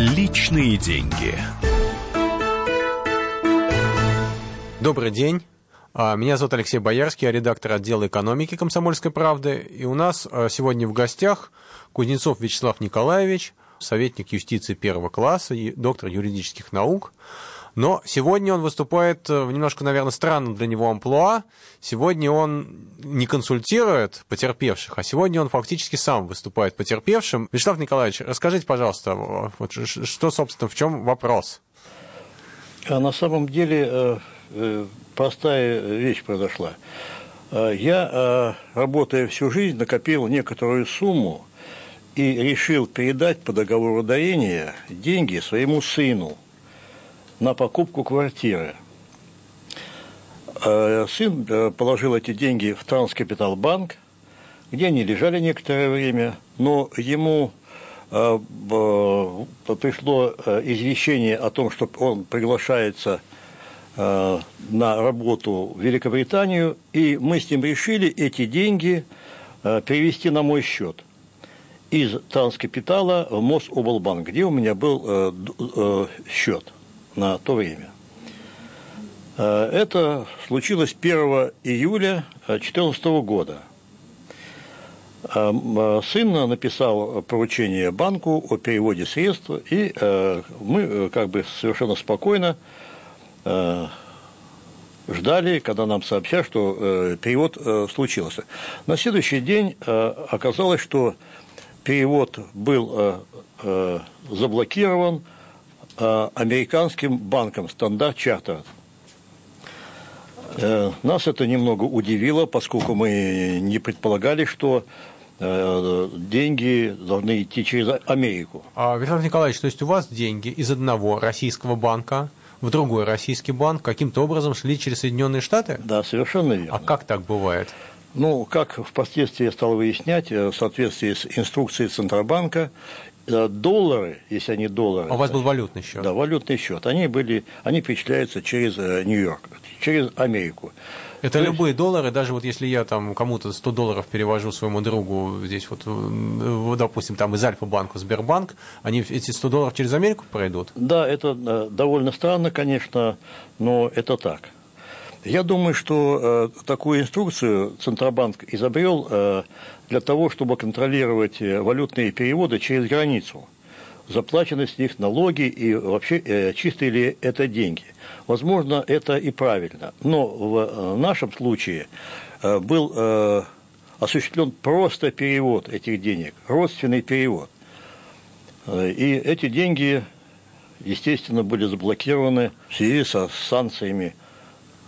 Личные деньги. Добрый день. А, Меня зовут Алексей Боярский, я редактор отдела экономики «Комсомольской правды». И у нас а, сегодня в гостях Кузнецов Вячеслав Николаевич, советник юстиции первого класса, доктор юридических наук. Но сегодня он выступает э, в немножко, наверное, странном для него амплуа. Сегодня он не консультирует потерпевших, а сегодня он фактически сам выступает потерпевшим. Вячеслав Николаевич, расскажите, пожалуйста, вот, что, собственно, в чем вопрос? А на самом деле э, э, простая вещь произошла. Я, работая всю жизнь, накопил некоторую сумму и решил передать по договору дарения деньги своему сыну на покупку квартиры. Э, Сын э, положил эти деньги в Транскапиталбанк, где они лежали некоторое время, но ему э, пришло извещение о том, что он приглашается на работу в Великобританию, и мы с ним решили эти деньги перевести на мой счет из Транскапитала в Мособлбанк, где у меня был счет на то время. Э, Это случилось 1 июля 2014 года. Э, м, э, Сын написал поручение банку о переводе средств, и мы как бы совершенно спокойно ждали, когда нам сообщат, что перевод случился. На следующий день оказалось, что перевод был заблокирован американским банком Стандарт Чартер. Э, Нас это немного удивило, поскольку мы не предполагали, что э, деньги должны идти через Америку. А, Вячеслав Николаевич, то есть у вас деньги из одного российского банка в другой российский банк каким-то образом шли через Соединенные Штаты? Да, совершенно верно. А как так бывает? Ну, как впоследствии я стал выяснять, э, в соответствии с инструкцией Центробанка, э, доллары, если они доллары... А у вас был валютный счет? Да, валютный счет. Они были, они перечисляются через э, Нью-Йорк, через Америку. Это То есть- любые доллары, даже вот если я там кому-то 100 долларов перевожу своему другу здесь вот, э, допустим, там из Альфа-банка Сбербанк, они эти 100 долларов через Америку пройдут? Да, это э, довольно странно, конечно, но это так. Я думаю, что э, такую инструкцию Центробанк изобрел э, для того, чтобы контролировать э, валютные переводы через границу. Заплачены с них налоги и вообще э, чистые ли это деньги. Возможно, это и правильно. Но в э, нашем случае э, был э, осуществлен просто перевод этих денег, родственный перевод. Э, И эти деньги, естественно, были заблокированы в связи со санкциями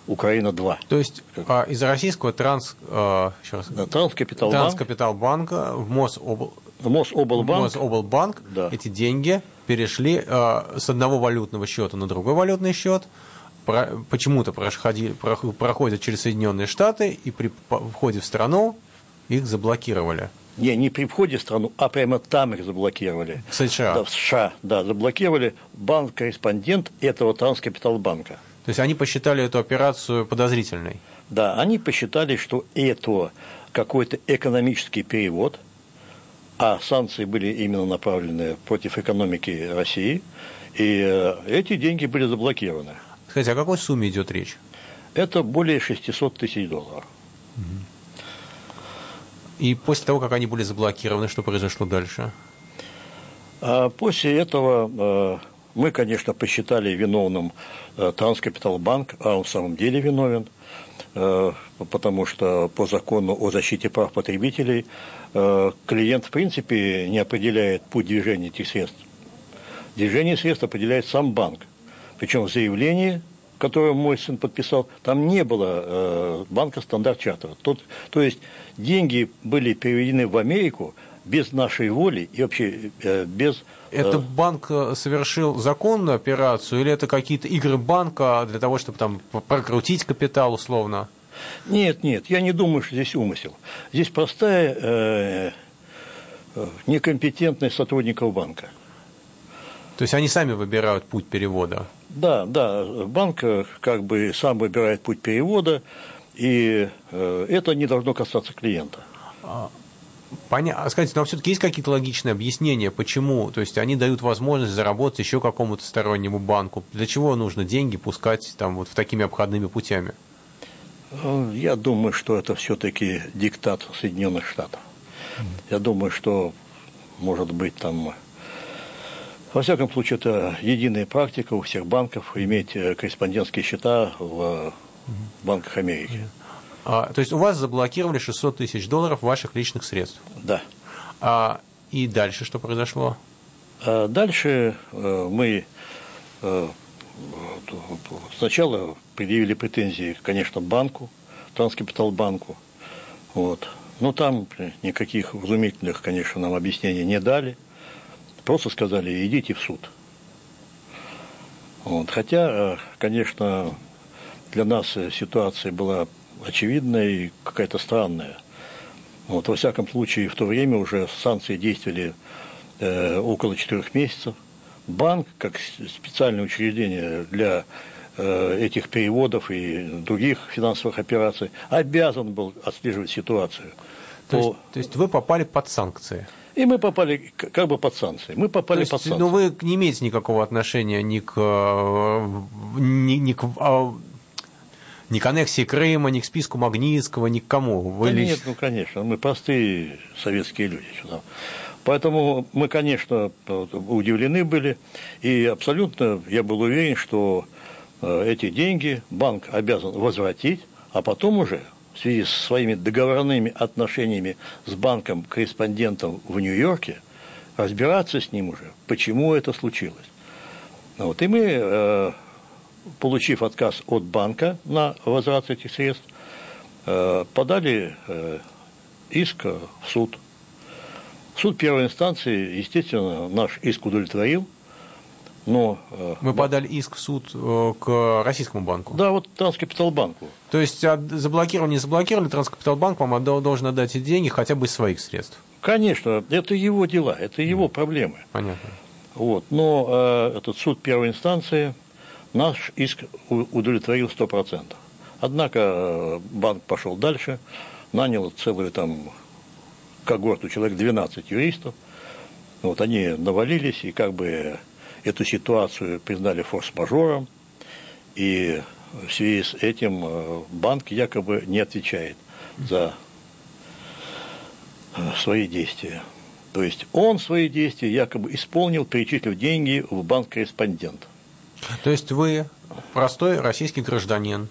Украина-2. То есть а, из российского транс, еще раз, Транскапиталбанк, Транскапиталбанка в Мособл... Мособлбанк, Мособлбанк Да. эти деньги перешли а, с одного валютного счета на другой валютный счет, про- почему-то проходи- прох- проходят через Соединенные Штаты, и при входе в страну их заблокировали. не, не при входе в страну, а прямо там их заблокировали. В США. Да, в США, да, заблокировали банк-корреспондент этого Транскапиталбанка. То есть они посчитали эту операцию подозрительной. Да, они посчитали, что это какой-то экономический перевод, а санкции были именно направлены против экономики России, и э, эти деньги были заблокированы. Скажите, о какой сумме идет речь? Это более 600 тысяч долларов. И после того, как они были заблокированы, что произошло дальше? А после этого э, мы, конечно, посчитали виновным э, Транскапиталбанк, а он в самом деле виновен, э, потому что по закону о защите прав потребителей э, клиент, в принципе, не определяет путь движения этих средств. Движение средств определяет сам банк. Причем в заявлении, которое мой сын подписал, там не было банка стандарт чартер. Тут, то есть деньги были переведены в Америку без нашей воли и вообще э, без... э, Это банк э, совершил законную операцию или это какие-то игры банка для того, чтобы там прокрутить капитал условно? Нет, нет, я не думаю, что здесь умысел. Здесь простая э, некомпетентность сотрудников банка. То есть они сами выбирают путь перевода. Да, да, банк как бы сам выбирает путь перевода, и э, это не должно касаться клиента. Понятно. А скажите, но все-таки есть какие-то логичные объяснения, почему? То есть они дают возможность заработать еще какому-то стороннему банку. Для чего нужно деньги пускать там вот в такими обходными путями? Я думаю, что это все-таки диктат Соединенных Штатов. Я думаю, что, может быть, там... Во всяком случае, это единая практика у всех банков иметь э, корреспондентские счета в банках Америки. А, то есть у вас заблокировали 600 тысяч долларов ваших личных средств? Да. А, и дальше что произошло? А дальше э, мы э, сначала предъявили претензии, конечно, банку, Транскапиталбанку. Вот. Но там никаких вразумительных, конечно, нам объяснений не дали. Просто сказали, идите в суд. Вот. Хотя, э, конечно, для нас ситуация была очевидная и какая-то странная. Вот, во всяком случае, в то время уже санкции действовали э, около четырех месяцев. Банк, как специальное учреждение для э, этих переводов и других финансовых операций, обязан был отслеживать ситуацию. То, есть, то есть вы попали под санкции? И мы попали как бы под санкции. Мы попали есть, под санкции. Но вы не имеете никакого отношения ни к, э, ни, ни к а, ни к аннексии Крыма, ни к списку Магнитского, ни к кому. Вы да лично... Нет, ну, конечно, мы простые советские люди. Поэтому мы, конечно, удивлены были, и абсолютно я был уверен, что э, эти деньги банк обязан возвратить, а потом уже в связи со своими договорными отношениями с банком-корреспондентом в Нью-Йорке, разбираться с ним уже, почему это случилось. Вот. И мы, э, получив отказ от банка на возврат этих средств, э, подали э, иск в суд. Суд первой инстанции, естественно, наш иск удовлетворил – но, э, Мы подали иск в суд э, к российскому банку. Да, вот Транскапиталбанку. То есть заблокировали, не заблокировали, Транскапиталбанк вам отдал, должен отдать эти деньги хотя бы из своих средств. Конечно, это его дела, это его проблемы. Понятно. Вот, но э, этот суд первой инстанции наш иск удовлетворил 100%. Однако э, банк пошел дальше, нанял целую там когорту, человек 12 юристов. Вот они навалились и как бы Эту ситуацию признали форс-мажором, и в связи с этим э, банк якобы не отвечает за э, свои действия. То есть он свои действия якобы исполнил, перечислив деньги в банк корреспондент. То есть вы простой российский гражданин,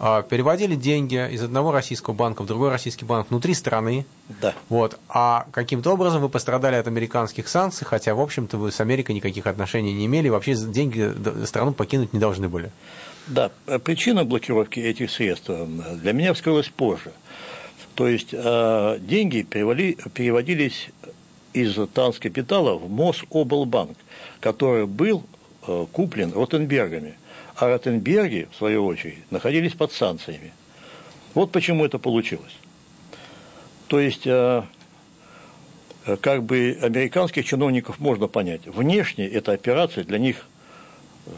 а, переводили деньги из одного российского банка в другой российский банк внутри страны. Да. Вот, а каким-то образом вы пострадали от американских санкций, хотя, в общем-то, вы с Америкой никаких отношений не имели, вообще деньги страну покинуть не должны были. Да, причина блокировки этих средств для меня вскрылась позже. То есть э, деньги перевали, переводились из Транскапитала в Мособлбанк, который был куплен Ротенбергами – а Ротенберги, в свою очередь, находились под санкциями. Вот почему это получилось. То есть, э, э, как бы американских чиновников можно понять. Внешне эта операция для них э,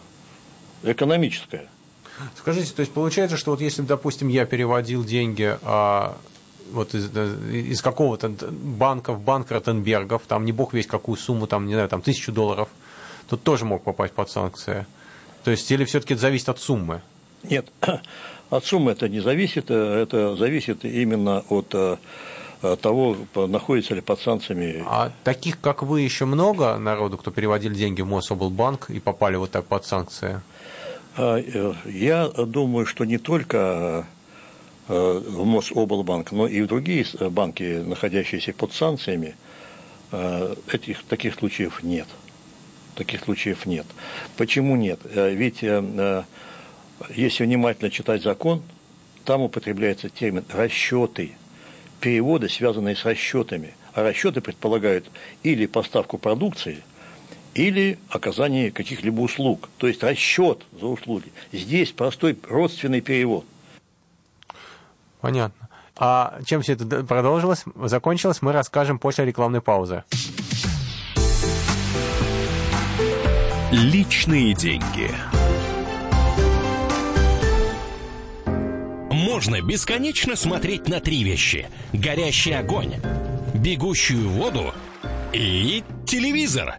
экономическая. Скажите, то есть получается, что вот если, допустим, я переводил деньги а, вот из, из какого-то банка в банк Ротенбергов, там не бог весь какую сумму, там, не знаю, там тысячу долларов, тут тоже мог попасть под санкции. То есть или все-таки это зависит от суммы? Нет, от суммы это не зависит, э, это зависит именно от э, того, находится ли под санкциями. А таких, как вы, еще много народу, кто переводили деньги в Мособлбанк и попали вот так под санкции? А, э, я думаю, что не только в Мособлбанк, но и в другие банки, находящиеся под санкциями, этих таких случаев нет таких случаев нет. Почему нет? Э, ведь э, э, если внимательно читать закон, там употребляется термин расчеты, переводы, связанные с расчетами. А расчеты предполагают или поставку продукции, или оказание каких-либо услуг. То есть расчет за услуги. Здесь простой родственный перевод. Понятно. А чем все это продолжилось, закончилось, мы расскажем после рекламной паузы. Личные деньги. Можно бесконечно смотреть на три вещи. Горящий огонь, бегущую воду и телевизор.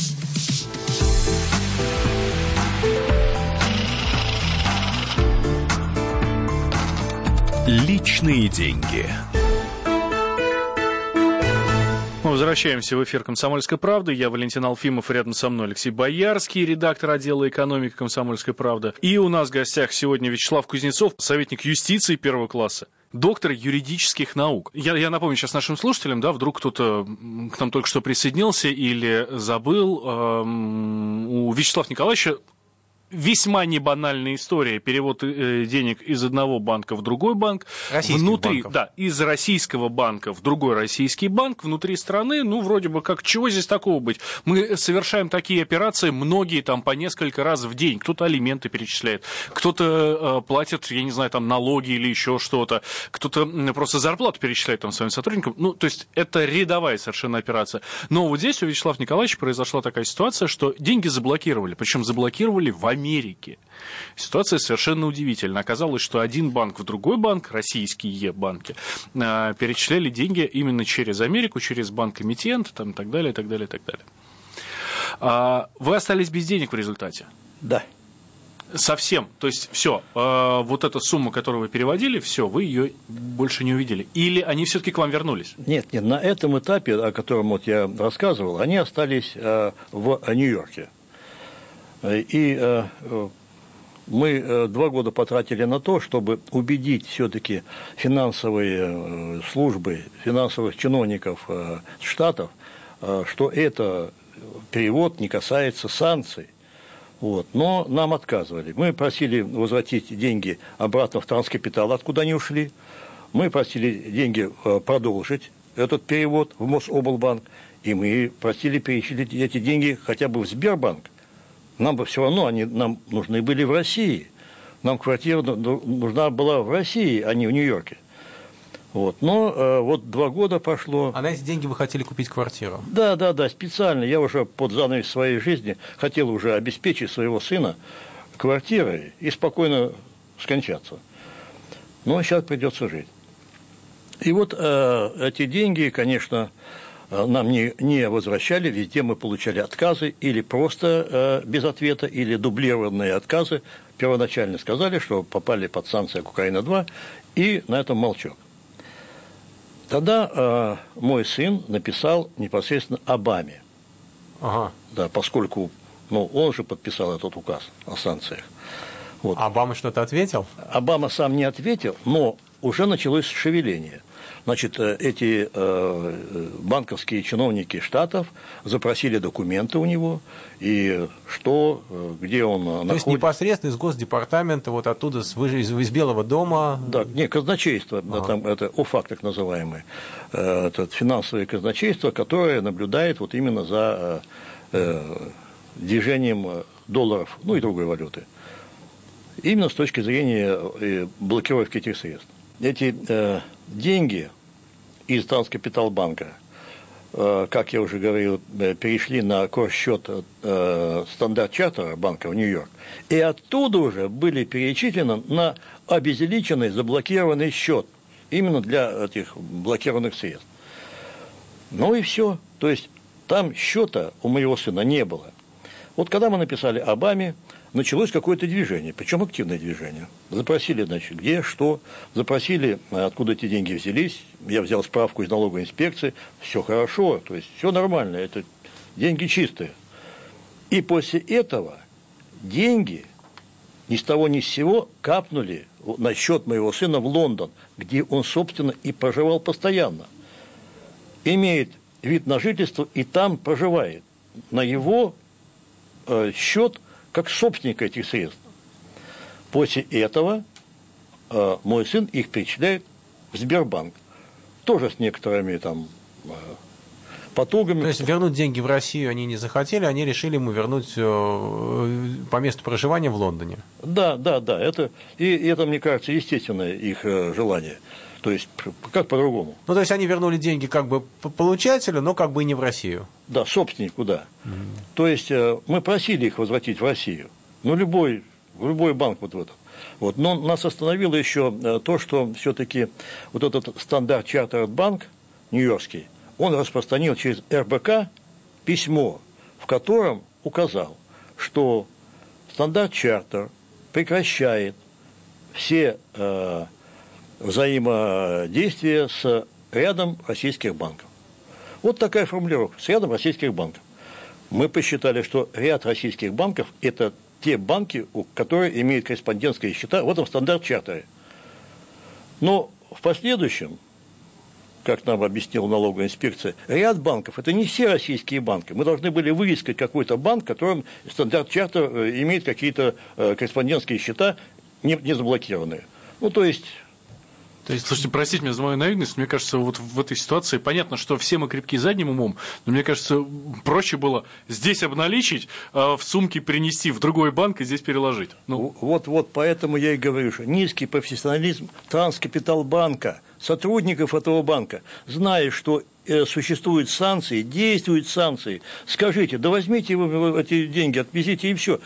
Личные деньги. Мы возвращаемся в эфир «Комсомольской правды». Я Валентин Алфимов, рядом со мной Алексей Боярский, редактор отдела экономики «Комсомольской правды». И у нас в гостях сегодня Вячеслав Кузнецов, советник юстиции первого класса доктор юридических наук. Я, я напомню сейчас нашим слушателям, да, вдруг кто-то к нам только что присоединился или забыл. Эм, у Вячеслава Николаевича весьма небанальная история. Перевод э, денег из одного банка в другой банк. Российских внутри, банков. Да, из российского банка в другой российский банк. Внутри страны, ну, вроде бы как, чего здесь такого быть? Мы совершаем такие операции, многие там по несколько раз в день. Кто-то алименты перечисляет, кто-то э, платит, я не знаю, там налоги или еще что-то, кто-то просто зарплату перечисляет там своим сотрудникам. Ну, то есть это рядовая совершенно операция. Но вот здесь у Вячеслава Николаевича произошла такая ситуация, что деньги заблокировали. Причем заблокировали в Америке. Ситуация совершенно удивительна. Оказалось, что один банк в другой банк, российские банки, э, перечисляли деньги именно через Америку, через банк-эмитент там, и так далее, и так далее, и так далее. А, Вы остались без денег в результате? Да. Совсем. То есть все, вот эта сумма, которую вы переводили, все, вы ее больше не увидели. Или они все-таки к вам вернулись? Нет, нет, на этом этапе, о котором вот я рассказывал, они остались э, в Нью-Йорке. Э, И э, э, мы два года потратили на то, чтобы убедить все-таки финансовые службы, финансовых чиновников штатов, что это перевод не касается санкций. Вот. Но нам отказывали. Мы просили возвратить деньги обратно в транскапитал, откуда они ушли. Мы просили деньги продолжить этот перевод в Мособлбанк. И мы просили перечислить эти деньги хотя бы в Сбербанк. Нам бы все равно, они нам нужны были в России. Нам квартира ну- ну- нужна была в России, а не в Нью-Йорке. Вот. Но э, вот два года прошло. А на эти деньги вы хотели купить квартиру? Да, да, да, специально. Я уже под занавес своей жизни хотел уже обеспечить своего сына квартирой и спокойно скончаться. Но сейчас придется жить. И вот э, эти деньги, конечно, нам не, не возвращали, везде мы получали отказы или просто э, без ответа, или дублированные отказы. Первоначально сказали, что попали под санкции Украина-2, и на этом молчок. Тогда э, мой сын написал непосредственно Обаме, Ага. да, поскольку ну, он же подписал этот указ о санкциях. Вот. Обама что-то ответил? Обама сам не ответил, но уже началось шевеление. Значит, э, эти э, банковские чиновники штатов запросили документы у него, и что, э, где он То есть находится. непосредственно из Госдепартамента, вот оттуда, из, из Белого дома. Да, не, казначейство, да, там, это ОФАК так называемый, э, это финансовое казначейство, которое наблюдает вот именно за э, э, движением э, долларов, ну и другой валюты. Именно с точки зрения э, блокировки этих средств. Эти э, деньги из Транскапиталбанка, э, как я уже говорил, э, перешли на счет стандарт чартера банка в Нью-Йорк, и оттуда уже были перечислены на обезличенный, заблокированный счет, именно для этих блокированных средств. Ну и все. То есть там счета у моего сына не было. Вот когда мы написали Обаме, началось какое-то движение, причем активное движение. Запросили, значит, где, что, запросили, э, откуда эти деньги взялись. Я взял справку из налоговой инспекции, все хорошо, то есть все нормально, это деньги чистые. И после этого деньги ни с того ни с сего капнули на счет моего сына в Лондон, где он, собственно, и проживал постоянно. Имеет вид на жительство и там проживает. На его э, счет как собственника этих средств. После этого э, мой сын их перечисляет в Сбербанк. Тоже с некоторыми там э, потугами. То есть вернуть деньги в Россию они не захотели, они решили ему вернуть э, по месту проживания в Лондоне. Да, да, да. Это, и, и это, мне кажется, естественное их э, желание. То есть, как по-другому? Ну, то есть они вернули деньги как бы получателю, но как бы и не в Россию. Да, собственнику, да. Угу. То есть э, мы просили их возвратить в Россию. Ну, любой, любой банк вот в этом. Вот. Но нас остановило еще э, то, что все-таки вот этот стандарт Chartered банк нью-йоркский, он распространил через РБК письмо, в котором указал, что стандарт Чартер прекращает все э, взаимодействия с рядом российских банков. Вот такая формулировка, с рядом российских банков. Мы посчитали, что ряд российских банков – это те банки, которые имеют корреспондентские счета в этом стандарт чартере. Но в последующем, как нам объяснила налоговая инспекция, ряд банков, это не все российские банки. Мы должны были выискать какой-то банк, которым стандарт чартер э, имеет какие-то э, корреспондентские счета не, не заблокированные. Ну, то есть то есть... Слушайте, простите меня за мою наивность, мне кажется, вот в этой ситуации понятно, что все мы крепки задним умом, но мне кажется, проще было здесь обналичить, а в сумке принести в другой банк и здесь переложить. Ну. Вот, вот, поэтому я и говорю, что низкий профессионализм Транскапиталбанка, сотрудников этого банка, зная, что э, существуют санкции, действуют санкции, скажите, да возьмите вы эти деньги, отвезите и все.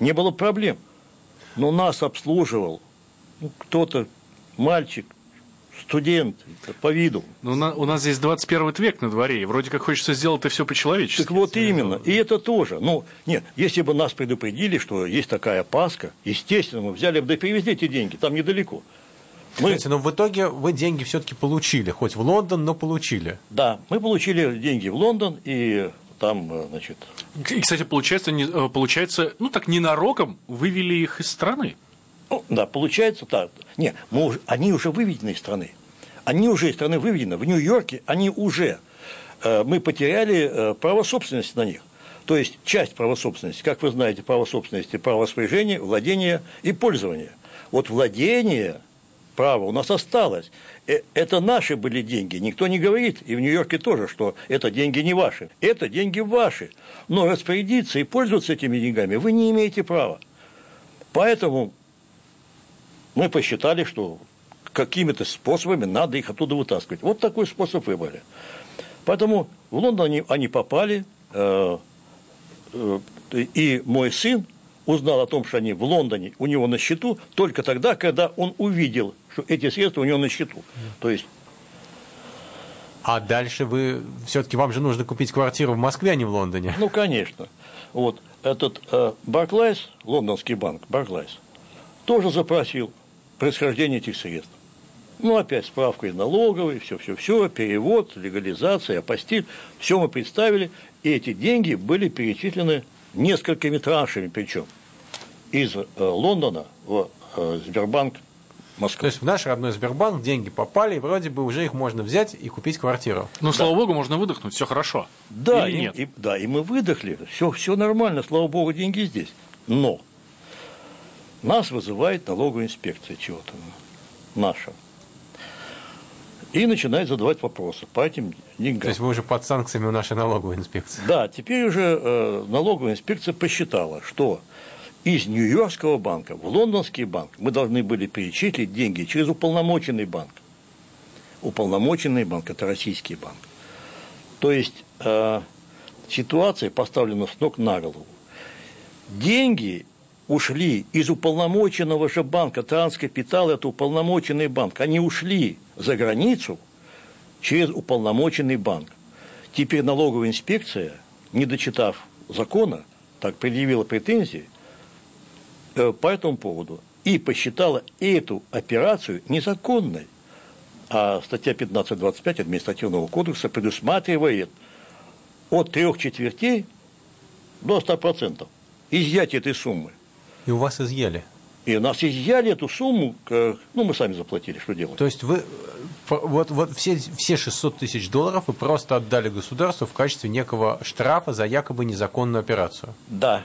Не было проблем. Но нас обслуживал ну, кто-то, мальчик, студент по виду. Но ну, у нас здесь 21 век на дворе, и вроде как хочется сделать это все по-человечески. Так вот именно, и это тоже. Ну, нет, если бы нас предупредили, что есть такая Пасха, естественно, мы взяли бы, да и привезли эти деньги, там недалеко. Мы... Знаете, но в итоге вы деньги все-таки получили, хоть в Лондон, но получили. Да, мы получили деньги в Лондон, и там, э, значит... И, кстати, получается, не, э, получается, ну так ненароком вывели их из страны. Ну, да, получается так. Не, мы уже, они уже выведены из страны. Они уже из страны выведены. В Нью-Йорке они уже. Э, мы потеряли э, право собственности на них. То есть часть права собственности, как вы знаете, право собственности, право распоряжения, владения и пользования. Вот владение право у нас осталось. Э, это наши были деньги. Никто не говорит, и в Нью-Йорке тоже, что это деньги не ваши. Это деньги ваши. Но распорядиться и пользоваться этими деньгами вы не имеете права. Поэтому мы посчитали, что какими-то способами надо их оттуда вытаскивать. Вот такой способ выбрали. Поэтому в Лондон они, они попали, э, э, и мой сын узнал о том, что они в Лондоне у него на счету только тогда, когда он увидел, что эти средства у него на счету. То есть а дальше вы все-таки вам же нужно купить квартиру в Москве, а не в Лондоне. Ну, конечно. Вот этот э, Барклайс, лондонский банк Барклайс, тоже запросил происхождение этих средств. Ну, опять справка из налоговой, все-все-все, перевод, легализация, апостиль, все мы представили, и эти деньги были перечислены несколькими траншами причем из э, Лондона в э, Сбербанк Москва. То есть в наш родной Сбербанк деньги попали, и вроде бы уже их можно взять и купить квартиру. Ну, да. слава богу, можно выдохнуть, все хорошо. Да, Или и, нет? И, да, и мы выдохли, все, все нормально, слава богу, деньги здесь. Но нас вызывает налоговая инспекция чего-то наша. И начинает задавать вопросы по этим деньгам. То есть вы уже под санкциями у нашей налоговой инспекции? Да, теперь уже э, налоговая инспекция посчитала, что из Нью-Йоркского банка в Лондонский банк мы должны были перечислить деньги через уполномоченный банк. Уполномоченный банк – это российский банк. То есть э, ситуация поставлена с ног на голову. Деньги ушли из уполномоченного же банка, Транскапитал – это уполномоченный банк, они ушли за границу через уполномоченный банк. Теперь налоговая инспекция, не дочитав закона, так предъявила претензии э, по этому поводу и посчитала эту операцию незаконной. А статья 15.25 административного кодекса предусматривает от трех четвертей до 100% изъятие этой суммы – и у вас изъяли? И у нас изъяли эту сумму, ну, мы сами заплатили, что делать. То есть вы вот, вот все, все 600 тысяч долларов вы просто отдали государству в качестве некого штрафа за якобы незаконную операцию? Да.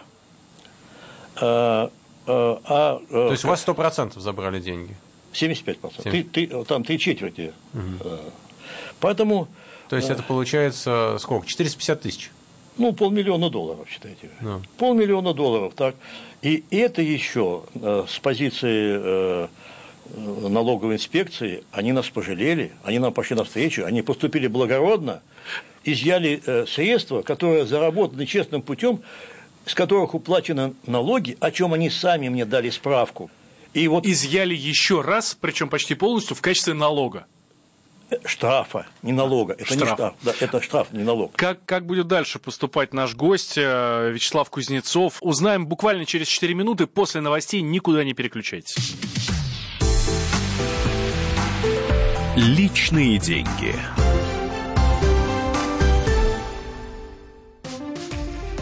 А, а, а, То есть у вас 100% забрали деньги? 75%. 70. Ты, ты, там три четверти. Угу. Поэтому То есть это получается сколько? 450 тысяч? Ну, полмиллиона долларов, считайте. Да. Полмиллиона долларов, так. И это еще э, с позиции э, налоговой инспекции, они нас пожалели, они нам пошли навстречу, они поступили благородно, изъяли э, средства, которые заработаны честным путем, с которых уплачены налоги, о чем они сами мне дали справку. И вот изъяли еще раз, причем почти полностью в качестве налога штрафа, не налога. Это штраф. не штраф, да, это штраф, не налог. Как, как будет дальше поступать наш гость э, Вячеслав Кузнецов? Узнаем буквально через 4 минуты после новостей. Никуда не переключайтесь. Личные деньги.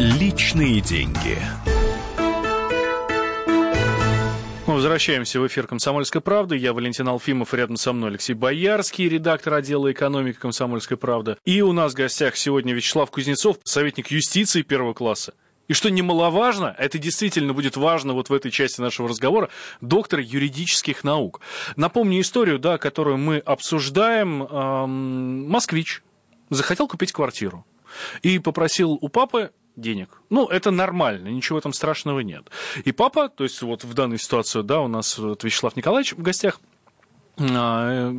Личные деньги. Мы возвращаемся в эфир «Комсомольской правды». Я Валентин Алфимов, рядом со мной Алексей Боярский, редактор отдела экономики «Комсомольской правды». И у нас в гостях сегодня Вячеслав Кузнецов, советник юстиции первого класса. И что немаловажно, это действительно будет важно вот в этой части нашего разговора, доктор юридических наук. Напомню историю, да, которую мы обсуждаем. Эм, москвич захотел купить квартиру и попросил у папы денег. Ну, это нормально, ничего этом страшного нет. И папа, то есть вот в данной ситуации, да, у нас вот Вячеслав Николаевич в гостях, а,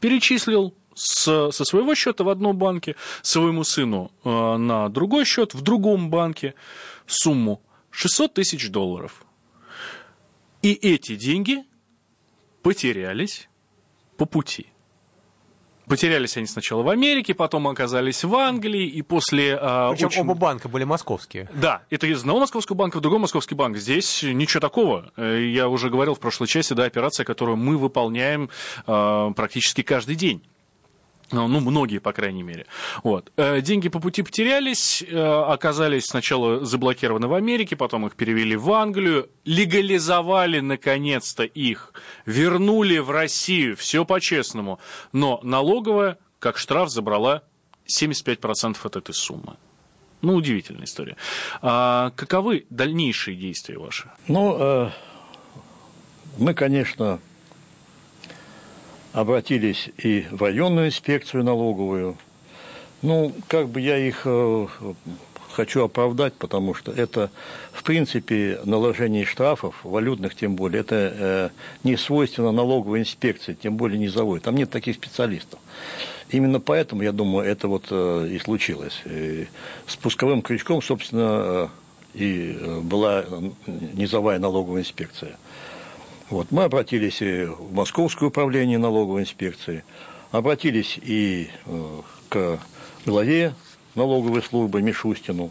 перечислил с, со своего счета в одном банке своему сыну а, на другой счет в другом банке сумму 600 тысяч долларов. И эти деньги потерялись по пути. Потерялись они сначала в Америке, потом оказались в Англии, и после... А, Причем очень... оба банка были московские. Да, это из одного московского банка в другой московский банк. Здесь ничего такого. Э, я уже говорил в прошлой части, да, операция, которую мы выполняем э, практически каждый день. Ну, ну, многие, по крайней мере. Вот. Э, деньги по пути потерялись, э, оказались сначала заблокированы в Америке, потом их перевели в Англию, легализовали наконец-то их, вернули в Россию, все по-честному. Но налоговая, как штраф, забрала 75% от этой суммы. Ну, удивительная история. А каковы дальнейшие действия ваши? Ну, э, мы, конечно, обратились и в районную инспекцию налоговую. Ну, как бы я их э, хочу оправдать, потому что это, в принципе, наложение штрафов, валютных тем более, это э, не свойственно налоговой инспекции, тем более низовой. Там нет таких специалистов. Именно поэтому, я думаю, это вот э, и случилось. И спусковым крючком, собственно, э, и была низовая налоговая инспекция. Вот, мы обратились и в Московское управление налоговой инспекции, обратились и э, к главе налоговой службы Мишустину.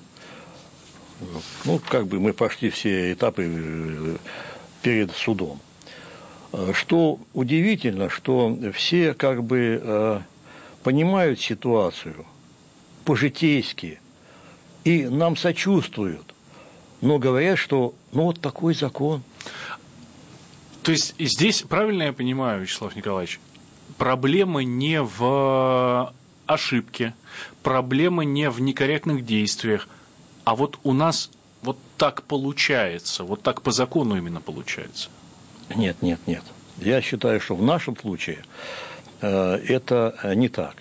Ну, как бы мы прошли все этапы э, перед судом. Э, что удивительно, что все как бы э, понимают ситуацию по-житейски и нам сочувствуют, но говорят, что ну вот такой закон – то есть здесь, правильно я понимаю, Вячеслав Николаевич, проблема не в ошибке, проблема не в некорректных действиях, а вот у нас вот так получается, вот так по закону именно получается. Нет, нет, нет. Я считаю, что в нашем случае э, это не так.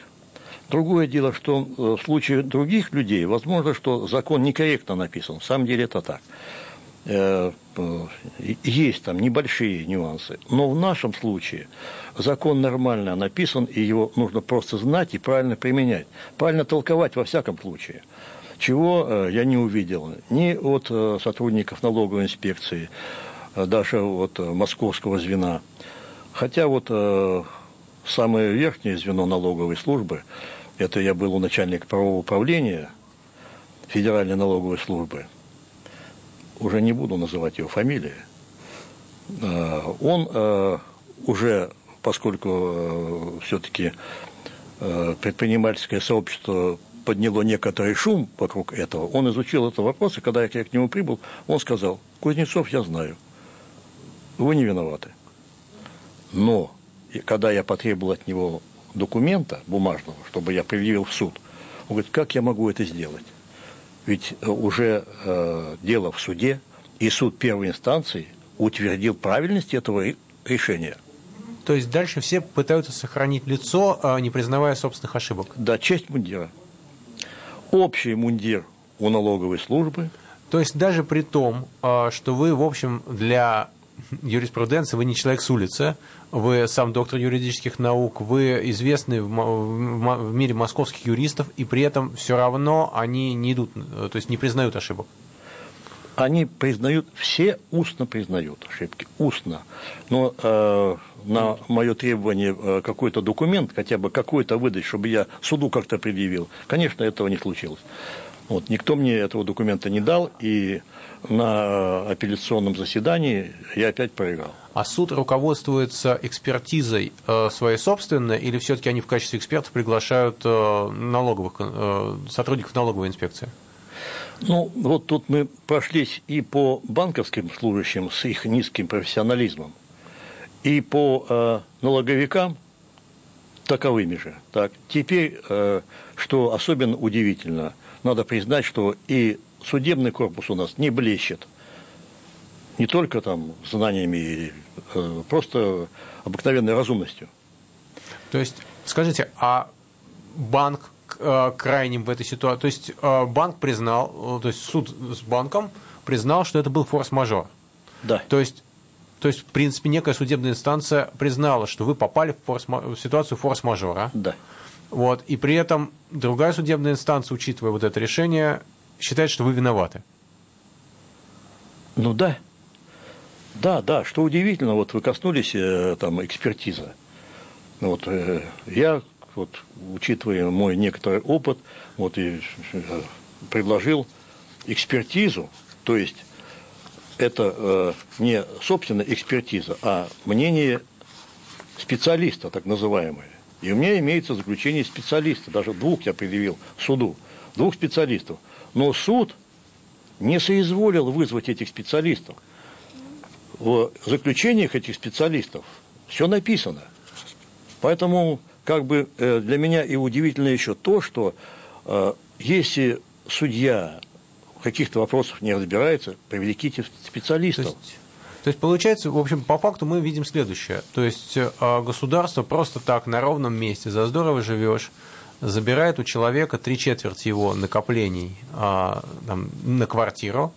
Другое дело, что э, в случае других людей, возможно, что закон некорректно написан. В самом деле это так. Э, есть там небольшие нюансы. Но в нашем случае закон нормально написан, и его нужно просто знать и правильно применять. Правильно толковать во всяком случае. Чего э, я не увидел ни от э, сотрудников налоговой инспекции, даже от московского звена. Хотя вот самое верхнее звено налоговой службы, это я был у начальника правового управления Федеральной налоговой службы – уже не буду называть его фамилии, э, он э, уже, поскольку э, все-таки предпринимательское сообщество подняло некоторый шум вокруг этого. Он изучил этот вопрос, и когда я к нему прибыл, он сказал, Кузнецов, я знаю, вы не виноваты. Но когда я потребовал от него документа бумажного, чтобы я предъявил в суд, он говорит, как я могу это сделать? Ведь э, уже э, дело в суде, и суд первой инстанции утвердил правильность этого решения. То есть дальше все пытаются сохранить лицо, а не признавая собственных ошибок? Да, честь мундира. Общий мундир у налоговой службы. То есть даже при том, а, что вы, в общем, для юриспруденции, вы не человек с улицы, вы сам доктор юридических наук, вы известны в, в, в мире московских юристов, и при этом все равно они не идут, то есть не признают ошибок. Они признают, все устно признают ошибки, устно. Но э, на мое требование э, какой-то документ, хотя бы какой-то выдать, чтобы я суду как-то предъявил, конечно, этого не случилось. Вот, никто мне этого документа не дал, и на апелляционном заседании я опять проиграл. А суд руководствуется экспертизой э, своей собственной, или все-таки они в качестве экспертов приглашают э, налоговых, э, сотрудников налоговой инспекции? Ну, вот тут мы прошлись и по банковским служащим с их низким профессионализмом, и по э, налоговикам таковыми же. Так, теперь, э, что особенно удивительно, надо признать, что и судебный корпус у нас не блещет. Не только там знаниями, э, просто обыкновенной разумностью. То есть, скажите, а банк э, крайним в этой ситуации, то есть э, банк признал, то есть суд с банком признал, что это был форс-мажор. Да. То есть то есть, в принципе, некая судебная инстанция признала, что вы попали в, форс в ситуацию форс-мажора. Да. Вот, и при этом другая судебная инстанция, учитывая вот это решение, считает, что вы виноваты. Ну да. Да, да, что удивительно, вот вы коснулись э, там экспертизы. Ну вот э, я, вот, учитывая мой некоторый опыт, вот и э, предложил экспертизу, то есть это э, не собственно экспертиза, а мнение специалиста, так называемое. И у меня имеется заключение специалиста, даже двух я предъявил суду, двух специалистов. Но суд не соизволил вызвать этих специалистов. В заключениях этих специалистов все написано. Поэтому как бы э, для меня и удивительно еще то, что э, если судья каких-то вопросах не разбирается, привлеките специалистов. То есть, то есть, получается, в общем, по факту мы видим следующее. То есть, э, государство просто так на ровном месте, за здорово живешь, забирает у человека три четверти его накоплений а, там, на квартиру.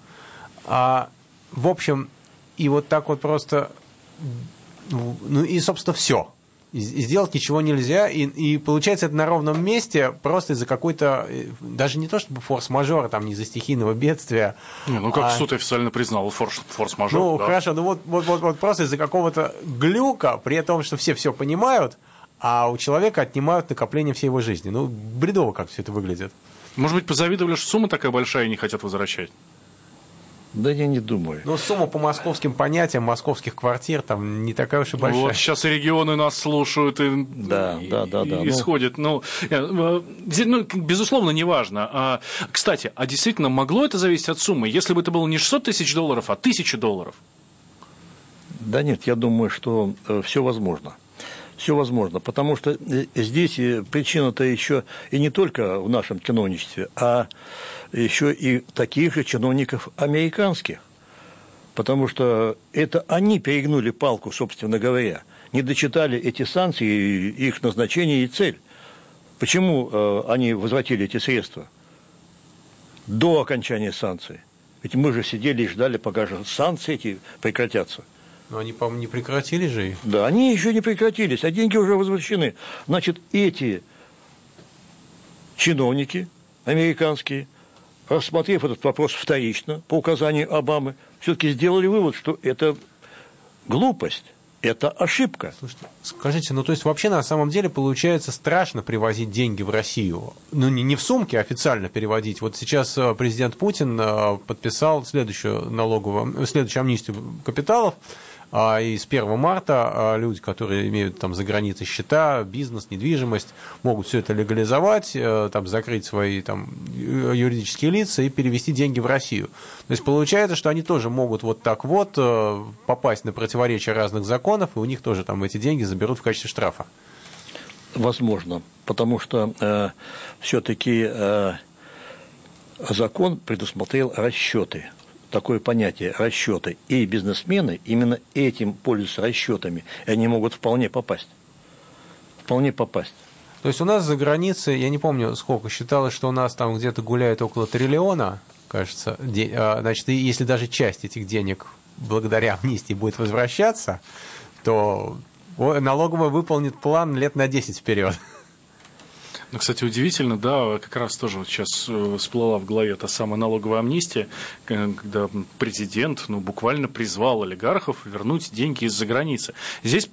А, в общем, и вот так вот просто, ну и, собственно, все. И, сделать ничего нельзя, и, и получается это на ровном месте просто из-за какой-то, э, даже не то чтобы форс-мажора, там, не из-за стихийного бедствия. Не, ну как а... суд официально признал форс- форс-мажор. Ну, да. хорошо, ну вот, вот, вот, вот просто из-за какого-то глюка, при том, что все все понимают, а у человека отнимают накопление всей его жизни. Ну, бредово как все это выглядит. Может быть, позавидовали, что сумма такая большая и не хотят возвращать? Да я не думаю. Ну, сумма по московским понятиям московских квартир там не такая уж и большая. Вот сейчас и регионы нас слушают и, да, и, да, да, да, и исходит. Ну, э, ну, безусловно, неважно. А, кстати, а действительно могло это зависеть от суммы? Если бы это было не 600 тысяч долларов, а 1000 долларов? Да нет, я думаю, что э, все возможно все возможно. Потому что э, здесь причина-то еще и не только в нашем чиновничестве, а еще и таких же чиновников американских. Потому что это они перегнули палку, собственно говоря, не дочитали эти санкции, их назначение и цель. Почему э, они возвратили эти средства до окончания санкций? Ведь мы же сидели и ждали, пока же санкции эти прекратятся. Но они, по-моему, не прекратили же их. Да, они еще не прекратились, а деньги уже возвращены. Значит, эти чиновники американские, рассмотрев этот вопрос вторично, по указанию Обамы, все-таки сделали вывод, что это глупость. Это ошибка. Слушайте, скажите, ну то есть вообще на самом деле получается страшно привозить деньги в Россию. Ну не, не в сумке а официально переводить. Вот сейчас э, президент Путин э, подписал следующую налоговую, следующую амнистию капиталов и с 1 марта а, люди, которые имеют там за границей счета, бизнес, недвижимость, могут все это легализовать, э, там, закрыть свои там, юридические лица и перевести деньги в Россию. То есть получается, что они тоже могут вот так вот э, попасть на противоречие разных законов, и у них тоже там эти деньги заберут в качестве штрафа. Возможно, потому что э, все-таки э, закон предусмотрел расчеты такое понятие расчеты. И бизнесмены именно этим пользуются расчетами. И они могут вполне попасть. Вполне попасть. То есть у нас за границей, я не помню сколько, считалось, что у нас там где-то гуляет около триллиона, кажется. А, значит, если даже часть этих денег благодаря амнистии будет возвращаться, то налоговая выполнит план лет на 10 вперед. Ну, кстати, удивительно, да, как раз тоже вот сейчас э, всплыла в голове та самая налоговая амнистия, когда президент, ну, буквально призвал олигархов вернуть деньги из-за границы. Здесь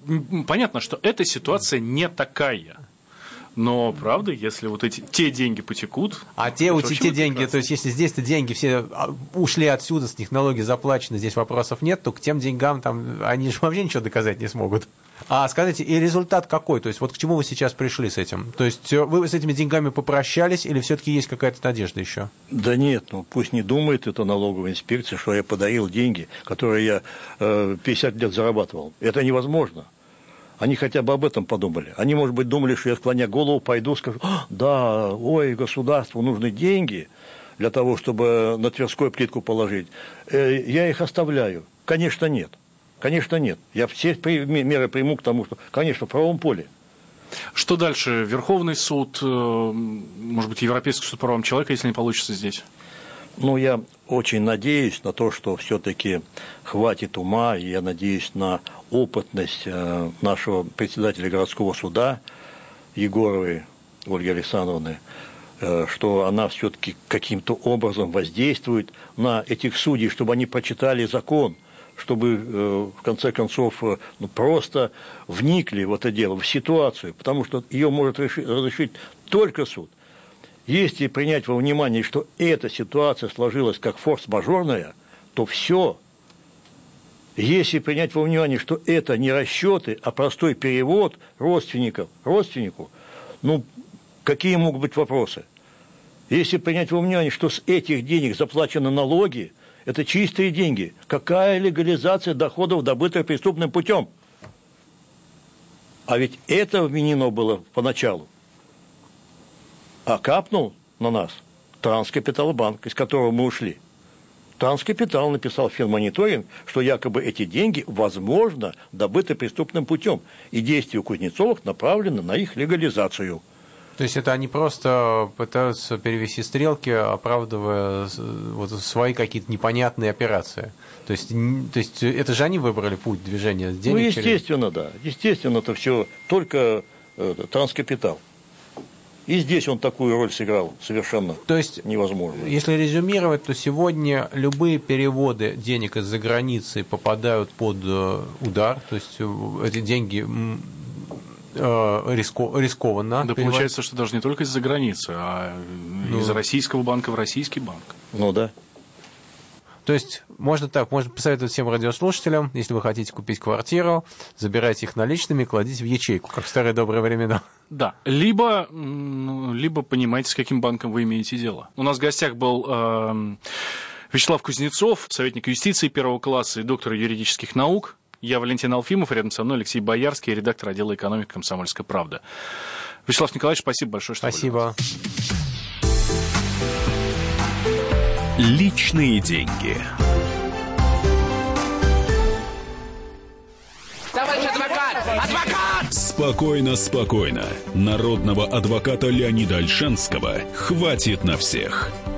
понятно, что эта ситуация не такая. Но правда, если вот эти те деньги потекут. А те у те деньги, прекрасно. то есть если здесь-то деньги все а, ушли отсюда, с них налоги заплачены, здесь вопросов нет, то к тем деньгам там они же вообще ничего доказать не смогут. А скажите, и результат какой? То есть вот к чему вы сейчас пришли с этим? То есть э, вы с этими деньгами попрощались или все-таки есть какая-то надежда еще? Да нет, ну пусть не думает эта налоговая инспекция, что я подарил деньги, которые я э, 50 лет зарабатывал. Это невозможно. Они хотя бы об этом подумали. Они, может быть, думали, что я, склоня голову, пойду, скажу, «А, да, ой, государству нужны деньги для того, чтобы на Тверской плитку положить. Э, я их оставляю. Конечно, нет. Конечно, нет. Я все меры приму к тому, что, конечно, в правом поле. Что дальше? Верховный суд, э, может быть, Европейский суд по правам человека, если не получится здесь? Ну, я очень надеюсь на то, что все-таки хватит ума, и я надеюсь на опытность э, нашего председателя городского суда Егоровой Ольги Александровны, э, что она все-таки каким-то образом воздействует на этих судей, чтобы они прочитали закон, чтобы э, в конце концов ну, просто вникли в это дело, в ситуацию, потому что ее может решить, разрешить только суд. Если принять во внимание, что эта ситуация сложилась как форс-мажорная, то все. Если принять во внимание, что это не расчеты, а простой перевод родственников родственнику, ну, какие могут быть вопросы? Если принять во внимание, что с этих денег заплачены налоги, это чистые деньги. Какая легализация доходов, добытых преступным путем? А ведь это вменено было поначалу а капнул на нас Транскапиталбанк, из которого мы ушли. Транскапитал написал финмониторинг, что якобы эти деньги, возможно, добыты преступным путем, и действия Кузнецовых направлены на их легализацию. То есть это они просто пытаются перевести стрелки, оправдывая вот свои какие-то непонятные операции. То есть, то есть это же они выбрали путь движения денег? Ну, естественно, через... да. Естественно, это все только э, транскапитал. И здесь он такую роль сыграл совершенно то есть, невозможно. Если резюмировать, то сегодня любые переводы денег из-за границы попадают под э, удар, то есть э, эти деньги э, риско, рискованно. Да перевод... получается, что даже не только из-за границы, а ну, из российского банка в российский банк. Ну да. То есть, можно так, можно посоветовать всем радиослушателям, если вы хотите купить квартиру, забирайте их наличными, кладите в ячейку, как в старые добрые времена. Да, либо, ну, либо понимаете, с каким банком вы имеете дело. У нас в гостях был э, Вячеслав Кузнецов, советник юстиции первого класса и доктор юридических наук. Я Валентин Алфимов, рядом со мной Алексей Боярский, редактор отдела экономики «Комсомольской правды». Вячеслав Николаевич, спасибо большое, что Спасибо. Были Личные деньги. Товарищ адвокат! Адвокат! Спокойно, спокойно. Народного адвоката Леонида Альшанского хватит на всех.